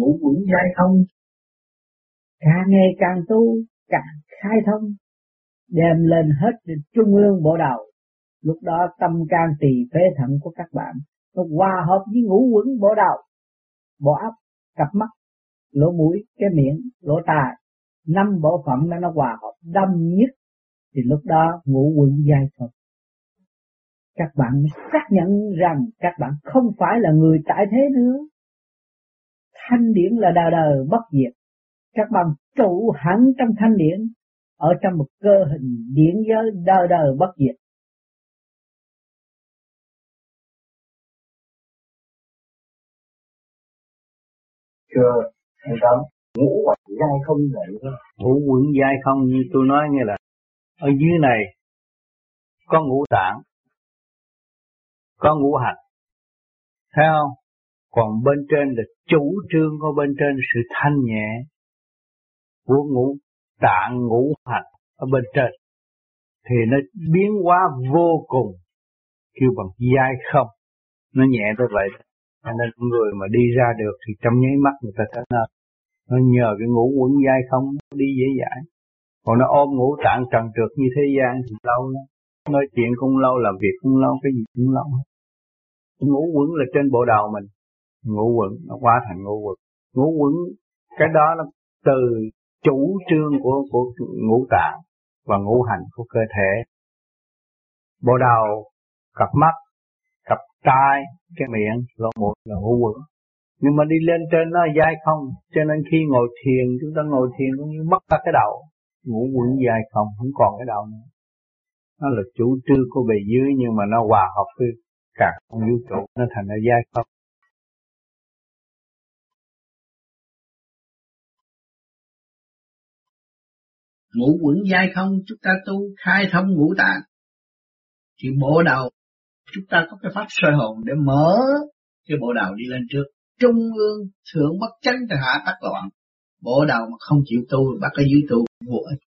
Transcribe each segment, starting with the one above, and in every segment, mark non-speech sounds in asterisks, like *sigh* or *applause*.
ngũ quẩn giai thông. Càng ngày càng tu, càng khai thông, đem lên hết trung ương bộ đầu lúc đó tâm can tỳ phế thận của các bạn, nó hòa hợp với ngũ quẩn bộ đầu bộ óc, cặp mắt, lỗ mũi, cái miệng, lỗ tai, năm bộ phận đó nó hòa hợp đâm nhất. Thì lúc đó ngũ quẩn giai thông các bạn xác nhận rằng các bạn không phải là người tại thế nữa thanh điển là đời đời bất diệt. Các bạn trụ hẳn trong thanh điển ở trong một cơ hình điển giới đời đời bất diệt. Chưa thầy tâm ngũ quẩn dai không vậy ngũ quẩn dai không như tôi nói nghe là ở dưới này có ngũ tạng có ngũ hành. Thấy không còn bên trên là chủ trương của bên trên sự thanh nhẹ của ngũ, tạng ngũ hành ở bên trên. Thì nó biến hóa vô cùng, kêu bằng dai không. Nó nhẹ tới vậy cho nên người mà đi ra được thì trong nháy mắt người ta thấy nó nó nhờ cái ngũ quẩn dai không đi dễ dãi. Còn nó ôm ngũ tạng trần trượt như thế gian thì lâu lắm. Nói chuyện cũng lâu, làm việc cũng lâu, cái gì cũng lâu. Ngũ quẩn là trên bộ đầu mình ngũ quẩn, nó quá thành ngũ quẩn. Ngũ quẩn, cái đó là từ chủ trương của của ngũ tạng và ngũ hành của cơ thể. Bộ đầu, cặp mắt, cặp tai, cái miệng, lỗ mũi là ngũ quẩn. Nhưng mà đi lên trên nó dai không? Cho nên khi ngồi thiền, chúng ta ngồi thiền cũng như mất ra cái đầu. Ngũ quẩn dai không? Không còn cái đầu nữa. Nó là chủ trương của bề dưới nhưng mà nó hòa hợp với cả không vũ trụ, nó thành ra dai không? Ngũ quẩn dai không? Chúng ta tu khai thông ngũ tạng. Thì bộ đầu, chúng ta có cái pháp soi hồn để mở cái bộ đầu đi lên trước. Trung ương thượng bất chánh thì hạ tắc loạn. Bộ đầu mà không chịu tu, bắt ở dưới tu, vô ích.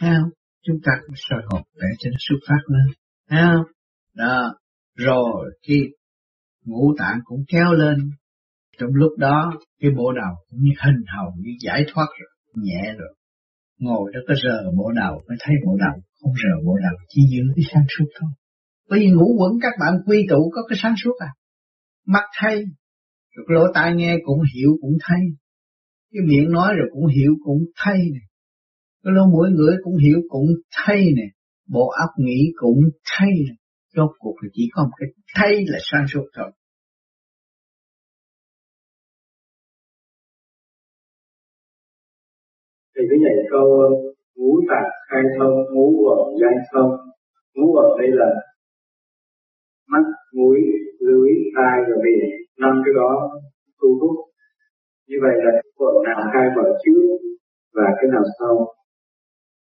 Thấy không? Chúng ta cũng soi hồn để cho nó xuất phát lên. Thấy không? Đó. Rồi, khi ngũ tạng cũng kéo lên, trong lúc đó, cái bộ đầu cũng như hình hầu như giải thoát rồi, nhẹ rồi ngồi đó có rờ bộ đầu, mới thấy bộ đầu không rờ bộ đầu, chỉ giữ cái sáng suốt thôi. Bởi vì ngủ quẩn các bạn quy tụ có cái sáng suốt à. Mắt thấy, rồi cái lỗ tai nghe cũng hiểu cũng thấy. Cái miệng nói rồi cũng hiểu cũng thấy này cái lỗ mũi ngửi cũng hiểu cũng thấy này bộ óc nghĩ cũng thấy này rốt cuộc là chỉ có một cái thấy là sáng suốt thôi. Thì cái nhảy câu ờ, ngũ tạng khai thông, ngũ quẩn giai thông. Ngũ quẩn đây là mắt, mũi, lưỡi, tai và miệng năm cái đó thu hút. Như vậy là quẩn nào khai mở trước và cái nào sau?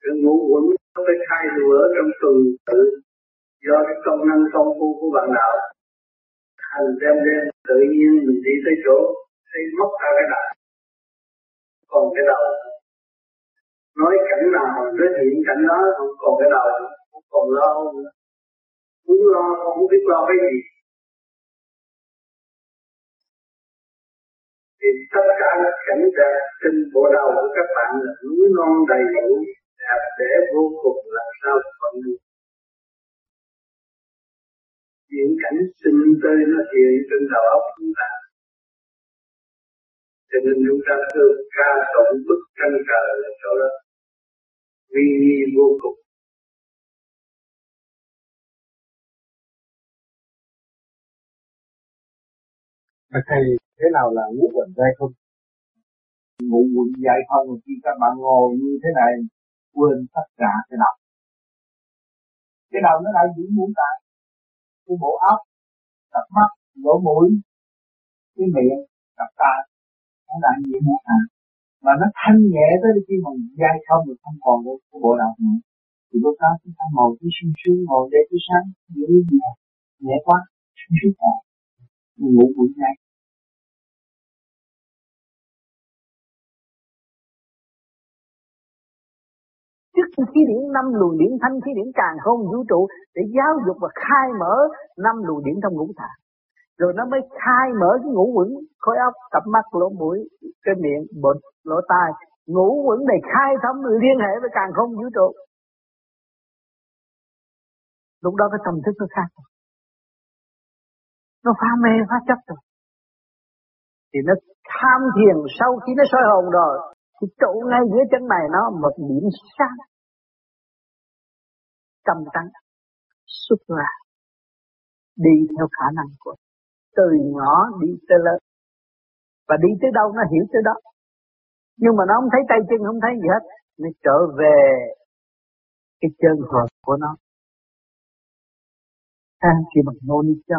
Cái ngũ quẩn nó phải khai lửa trong tuần tự. Do cái công năng công phu của bạn đạo. Hành đem đem tự nhiên, mình đi tới chỗ, thấy mất ra cái đạo. Còn cái đầu nói cảnh nào, nói hiện cảnh đó không còn cái đầu không còn lo nữa muốn lo, không biết lo cái gì. Thì tất cả cảnh đẹp trên bộ đầu của các bạn là núi non đầy đủ, đẹp đẽ vô cùng làm sao còn được. Những cảnh sinh tươi nó hiện trên đầu óc chúng ta cho nên chúng ta thường ca tụng bức tranh cờ là chỗ đó vi nghi vô cùng Mà thầy thế nào là ngũ quẩn dai không? Ngũ quẩn dai không khi các bạn ngồi như thế này quên tất cả cái đầu. Cái đầu nó lại diễn muốn tại cái bộ óc, cặp mắt, lỗ mũi, cái miệng, cặp tai nó đại gì nữa à mà nó thanh nhẹ tới khi mà dai không được không còn của, của bộ đầu nữa. Thì lúc đó chúng ta ngồi cứ sung sướng ngồi đây cứ sáng giữ nhẹ nhẹ quá sung sướng quá. Ngủ buổi ngày chức khí điển năm luồng điển thanh khí điển càng không vũ trụ để giáo dục và khai mở năm luồng điển trong ngũ tạng rồi nó mới khai mở cái ngũ quẩn khối óc, cặp mắt, lỗ mũi, cái miệng bột lỗ tai. Ngũ quẩn này khai thông liên hệ với càng không vũ trụ. Lúc đó cái tâm thức nó khác nó phá mê, phá chấp rồi. Thì nó tham thiền sau khi nó soi hồn rồi, thì trụ ngay dưới chân mày nó một điểm sáng. Cầm tánh xuất ra, đi theo khả năng của từ nhỏ đi tới lớn. Và đi tới đâu nó hiểu tới đó. Nhưng mà nó không thấy tay chân, không thấy gì hết. Nó trở về cái chân hợp của nó. Anh khi bằng nôn đi cho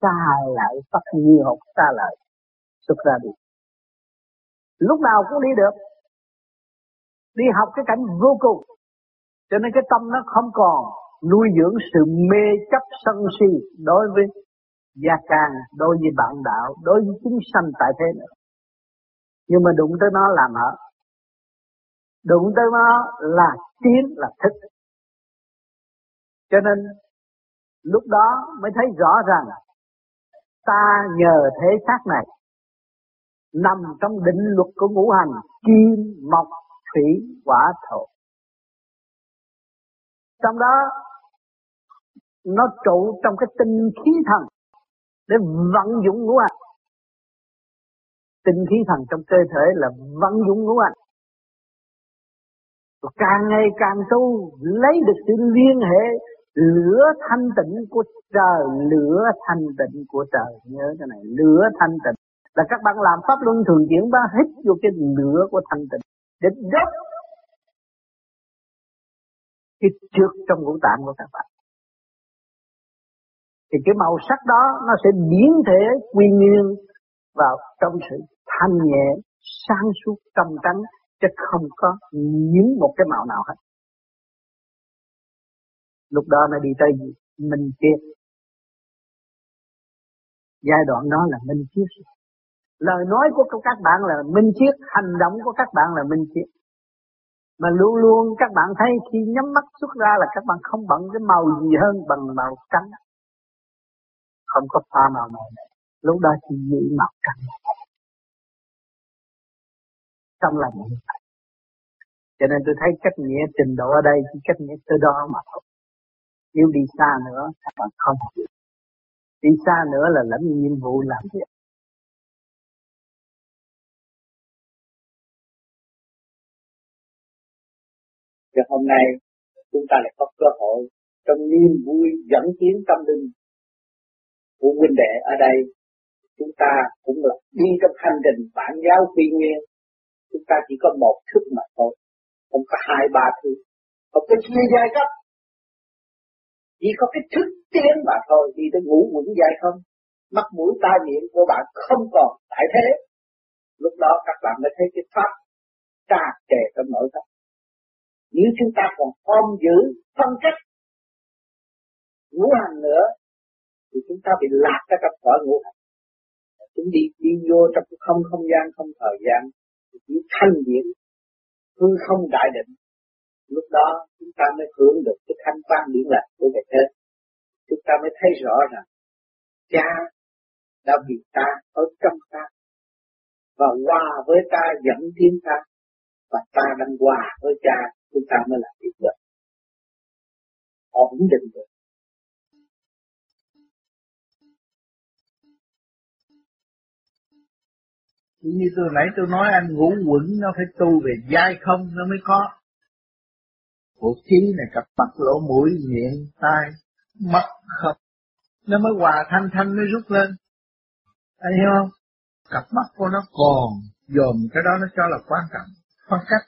xa lại phát như học xa lại xuất ra đi lúc nào cũng đi được. Đi học cái cảnh vô cùng. Cho nên cái tâm nó không còn nuôi dưỡng sự mê chấp sân si đối với gia can, đối với bạn đạo, đối với chúng sanh tại thế nữa. Nhưng mà đụng tới nó làm hở. Đụng tới nó là tiến là thức. Cho nên lúc đó mới thấy rõ rằng ta nhờ thế xác này nằm trong định luật của ngũ hành kim mộc thủy hỏa thổ trong đó nó trụ trong cái tinh khí thần để vận dụng ngũ hành. Tinh khí thần trong cơ thể là vận dụng ngũ hành. Và càng ngày càng tu, lấy được sự liên hệ, lửa thanh tịnh của trời, lửa thanh tịnh của trời. Nhớ cái này, lửa thanh tịnh. Là các bạn làm pháp luân thường chuyển ba hít vô cái lửa của thanh tịnh để đốt cái trước trong ngũ tạng của các bạn thì cái màu sắc đó nó sẽ biến thể quy nguyên vào trong sự thanh nhẹ, sáng suốt, trong trắng, chứ không có những một cái màu nào hết. Lúc đó nó đi tới gì minh triết giai đoạn đó là minh triết lời nói của các bạn là minh triết hành động của các bạn là minh triết mà luôn luôn các bạn thấy khi nhắm mắt xuất ra là các bạn không bận cái màu gì hơn bằng màu trắng không có pha màu nào này lúc đó chỉ giữ màu trắng trong lòng như vậy. Cho nên tôi thấy cách nghĩa trình độ ở đây chỉ cách nghĩa tới đó mà thôi. Nếu đi xa nữa các bạn không hiểu đi xa nữa là lãnh nhiệm vụ làm việc. Và hôm nay, chúng ta lại có cơ hội trong niềm vui dẫn tiến tâm linh của huynh đệ ở đây, chúng ta cũng là đi trong hành trình bản giáo quy nguyên. Chúng ta chỉ có một thức mà thôi, không có hai, ba thứ. Không có chia giai cấp. Chỉ có cái thức tiến mà thôi, đi tới ngủ quẩn dài không. Mắt, mũi, tai, miệng của bạn không còn tại thế. Lúc đó các bạn mới thấy cái pháp trà kề trong nội tâm. Nếu chúng ta còn ôm giữ phân cách, ngũ hành nữa thì chúng ta bị lạc ra trong cõi ngũ hành. Chúng đi đi vô trong không không gian, không thời gian, thì chỉ thanh điển, hư không đại định. Lúc đó chúng ta mới hưởng được cái thanh quan điển lạc của cái thế. Chúng ta mới thấy rõ rằng cha đã vì ta ở trong ta và hòa với ta, dẫn tiến ta và ta đang hòa với cha, chúng ta mới làm việc được. Ổn định được. Như tôi nãy tôi nói, anh ngủ quẩn nó phải tu về dai không nó mới có. Bộ khí này cặp mắt lỗ mũi, miệng, tai, mắt không. Nó mới hòa thanh thanh mới rút lên. Anh hiểu không? Cặp mắt của nó còn dòm, cái đó nó cho là quan trọng. Phân cách.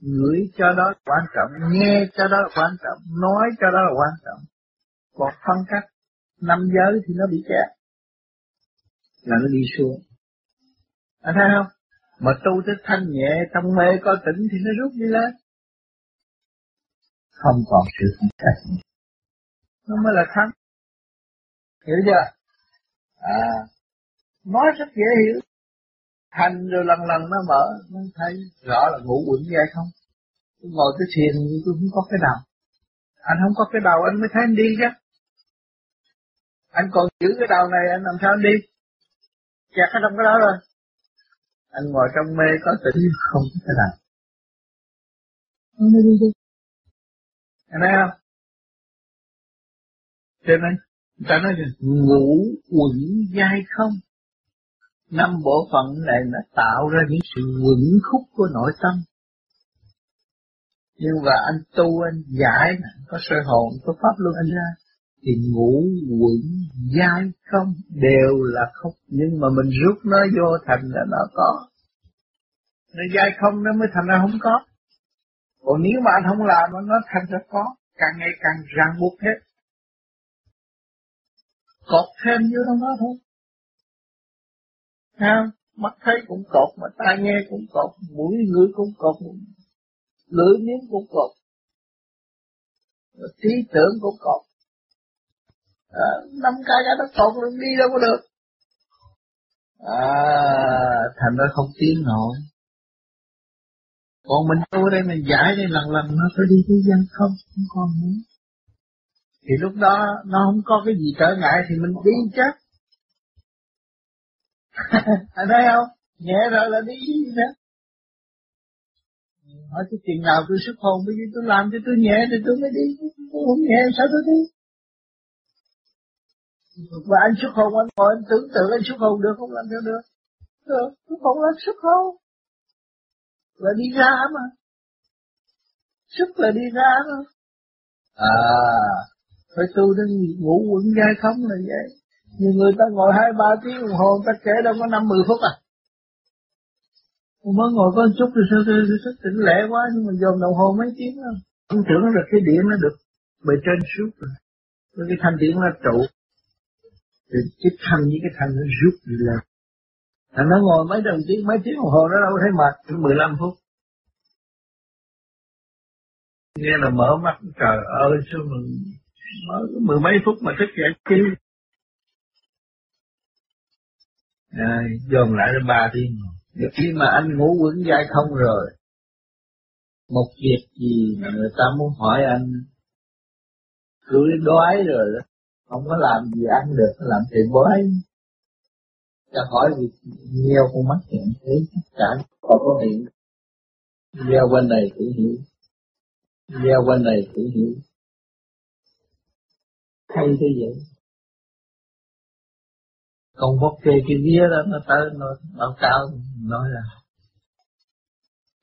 Ngửi cho đó quan trọng, nghe cho đó là quan trọng, nói cho đó là quan trọng. Còn phân cách, năm giới thì nó bị kẹt. Là nó đi xuống anh thấy không? Mà tu tới thanh nhẹ trong mê có tỉnh thì nó rút đi lên. Không còn sự phân cách nó mới là thắng. Hiểu chưa? À nói rất dễ hiểu. Thành rồi lần lần nó mở nó thấy rõ là ngủ quẩn vậy không? Tôi ngồi cái thiền tôi không có cái đầu. Anh không có cái đầu anh mới thấy anh đi chứ. Anh còn giữ cái đầu này anh làm sao anh đi? Kẹt ở trong cái đó rồi anh ngồi trong mê có tỉnh không thế nào không? Đi đi anh thấy không? Cho nên, người ta nói là ngủ quẩn dai không? Năm bộ phận này nó tạo ra những sự quẩn khúc của nội tâm. Nhưng mà anh tu, anh giải có sơ hồn, có pháp luân anh ra thì ngũ quẩn dai không đều là không. Nhưng mà mình rút nó vô thành là nó có. Nó dai không nó mới thành ra không có. Còn nếu mà anh không làm nó thành ra có. Càng ngày càng ràng buộc hết cột thêm vô trong đó thôi. Ha, mắt thấy cũng cột mà tai nghe cũng cột mũi ngửi cũng cột lưỡi miếng cũng cột trí tưởng cũng cột à, năm cái cái nó tột luôn đi đâu có được. À thành ra không tiến nổi. Còn mình tu đây mình giải đây lần lần nó phải đi thế gian không không còn nữa. Thì lúc đó nó không có cái gì trở ngại thì mình đi chắc. *laughs* Anh thấy không? Nhẹ rồi là đi nữa hỏi cái chuyện nào tôi xuất hồn bây giờ tôi làm cho tôi nhẹ thì tôi mới đi tôi không nhẹ sao tôi đi? Và anh xuất hồn anh ngồi anh tưởng tượng anh xuất hồn được không? Làm sao được? Được. Xuất hồn là xuất hồn là đi ra mà. Xuất là đi ra mà. À. Phải tu đến ngủ quẩn dai không là vậy. Nhiều người ta ngồi hai ba tiếng đồng hồ ta kể đâu có năm mười phút à. Mới ngồi có một chút rồi sao thức tỉnh lẻ quá nhưng mà dồn đồng hồ mấy tiếng không tưởng là cái điện nó được bề trên suốt rồi. Cái thanh điện nó trụ thì cái thanh với cái thanh nó rút đi lên Thành nó ngồi mấy đồng tiếng, mấy tiếng đồng hồ nó đâu thấy mệt, 15 phút. Nghe là mở mắt, trời ơi, sao mình mở mười mấy phút mà thức dậy chứ. À, dồn lại đến ba tiếng. Được khi mà anh ngủ quẩn dai không rồi, một việc gì mà người ta muốn hỏi anh, cứ đói rồi đó, không có làm gì ăn được, làm thì bói. Cho hỏi việc nhiều con mắt hiện thấy tất cả còn có hiện. Gieo bên này thì hiểu. Gieo bên này thì hiểu. Hay thế vậy? Còn bóc kê cái vía đó nó tới nó báo cáo nói là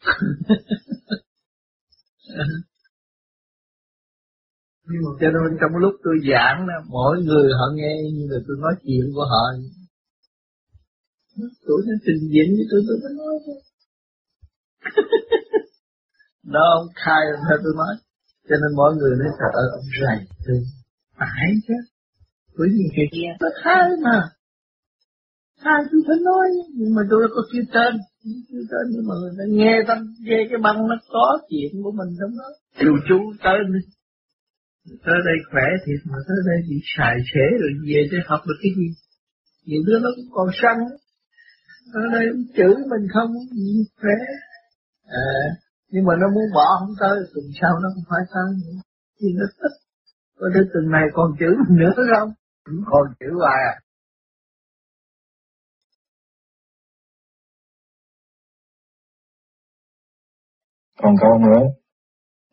*laughs* nhưng mà cho nên trong lúc tôi giảng đó, mỗi người họ nghe như là tôi nói chuyện của họ Tuổi nó trình diễn với tôi tôi mới nói thôi. *laughs* Đó ông khai theo tôi nói. Cho nên mọi người nói trời ơi ông rầy tôi. Phải chứ. Bởi vì cái kia nó khai mà. Khai tôi phải nói. Nhưng mà tôi có kêu tên. Kêu tên nhưng mà người ta nghe tâm nghe cái băng nó có chuyện của mình trong đó. Dù chú tới. Tới đây khỏe thiệt mà tới đây bị xài xế rồi về để học được cái gì. Nhiều đứa nó cũng còn săn ở đây chửi mình không khỏe. À, nhưng mà nó muốn bỏ không tới tuần sau nó cũng phải tới nữa. Thì nó thích. Có đứa tuần này còn chửi mình nữa không? Cũng còn chửi hoài à. Còn câu nữa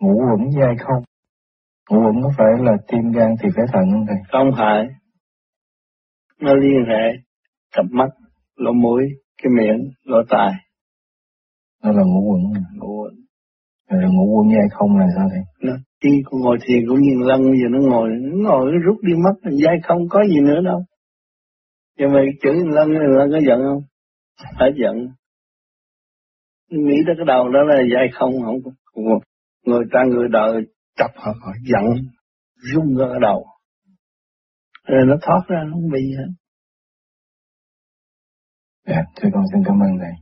ngủ vững dai không? Ngủ vững có phải là tim gan thì phải thận không thầy? Không phải. Nó liên hệ cặp mắt lỗ mũi cái miệng lỗ tai. Đó là ngũ quẩn ngũ quẩn. Rồi ngũ quẩn dai không là sao thầy? Nó con ngồi thiền cũng như lăng giờ nó ngồi nó ngồi nó rút đi mất dai không có gì nữa đâu. Nhưng mà chửi lăng lăng có giận không? Phải giận. Nghĩ tới cái đầu đó là dai không không người ta người đời chọc họ, họ giận rung ra cái đầu rồi nó thoát ra nó không bị gì hết Dạ, thưa con xin cảm ơn thầy.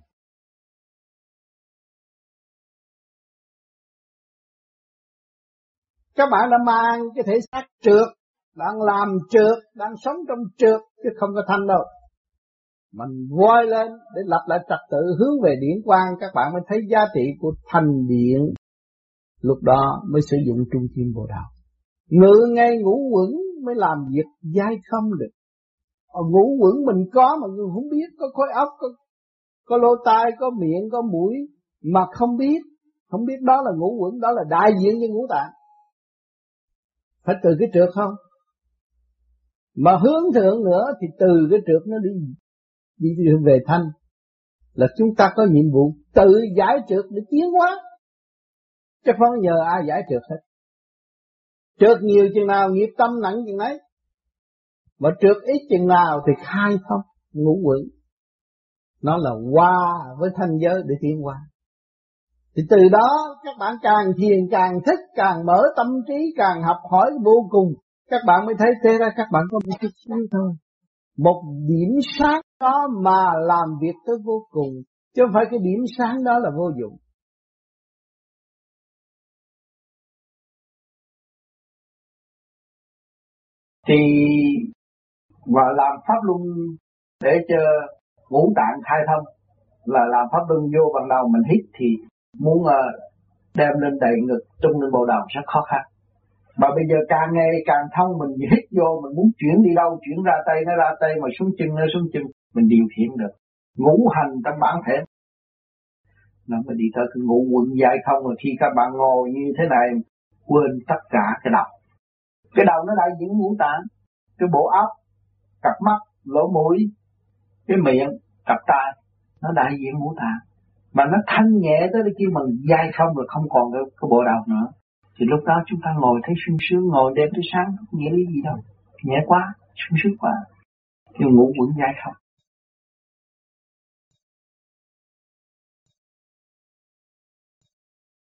Các bạn đã mang cái thể xác trượt, đang làm trượt, đang sống trong trượt, chứ không có thanh đâu. Mình voi lên để lập lại trật tự hướng về điển quang, các bạn mới thấy giá trị của thành điện. Lúc đó mới sử dụng trung tâm bồ đạo. Ngự ngay ngủ quẩn mới làm việc dai không được. Ờ, Ở quẩn mình có mà người không biết, có khối óc, có có lỗ tai, có miệng, có mũi mà không biết. Không biết đó là ngủ quẩn, đó là đại diện cho ngũ tạng. Phải từ cái trượt không? Mà hướng thượng nữa thì từ cái trượt nó đi. Đi về thanh là chúng ta có nhiệm vụ tự giải trượt để tiến hóa chứ phấn nhờ ai giải trượt hết. Trượt nhiều chừng nào nghiệp tâm nặng chừng ấy, mà trượt ít chừng nào thì khai thông ngũ quỷ. nó là qua với thanh giới để tiến qua. Thì từ đó các bạn càng thiền càng thích càng mở tâm trí càng học hỏi vô cùng. Các bạn mới thấy thế ra các bạn có một chút xíu thôi. Một điểm sáng đó mà làm việc tới vô cùng. Chứ không phải cái điểm sáng đó là vô dụng. Thì và làm pháp luân để cho ngũ tạng khai thông là làm pháp luân vô bằng đầu mình hít thì muốn ờ, đem lên đầy ngực, trung lên bộ đầu rất khó khăn. Mà bây giờ càng ngày càng thông, mình hít vô, mình muốn chuyển đi đâu, chuyển ra tay, nó ra tay, mà xuống chân, nó xuống chân, mình điều khiển được. Ngũ hành trong bản thể. Nó mới đi tới cái ngũ quận dài không, rồi khi các bạn ngồi như thế này, quên tất cả cái đầu cái đầu nó đại diện ngũ tạng. Cái bộ óc cặp mắt lỗ mũi cái miệng cặp tai nó đại diện ngũ tạng. Mà nó thanh nhẹ tới cái kia mà dai không rồi không còn cái, cái bộ đầu nữa. Thì lúc đó chúng ta ngồi thấy sung sướng ngồi đêm tới sáng nghĩa lý gì đâu. Nhẹ quá sung sướng quá. Nhưng ngủ vẫn dai không.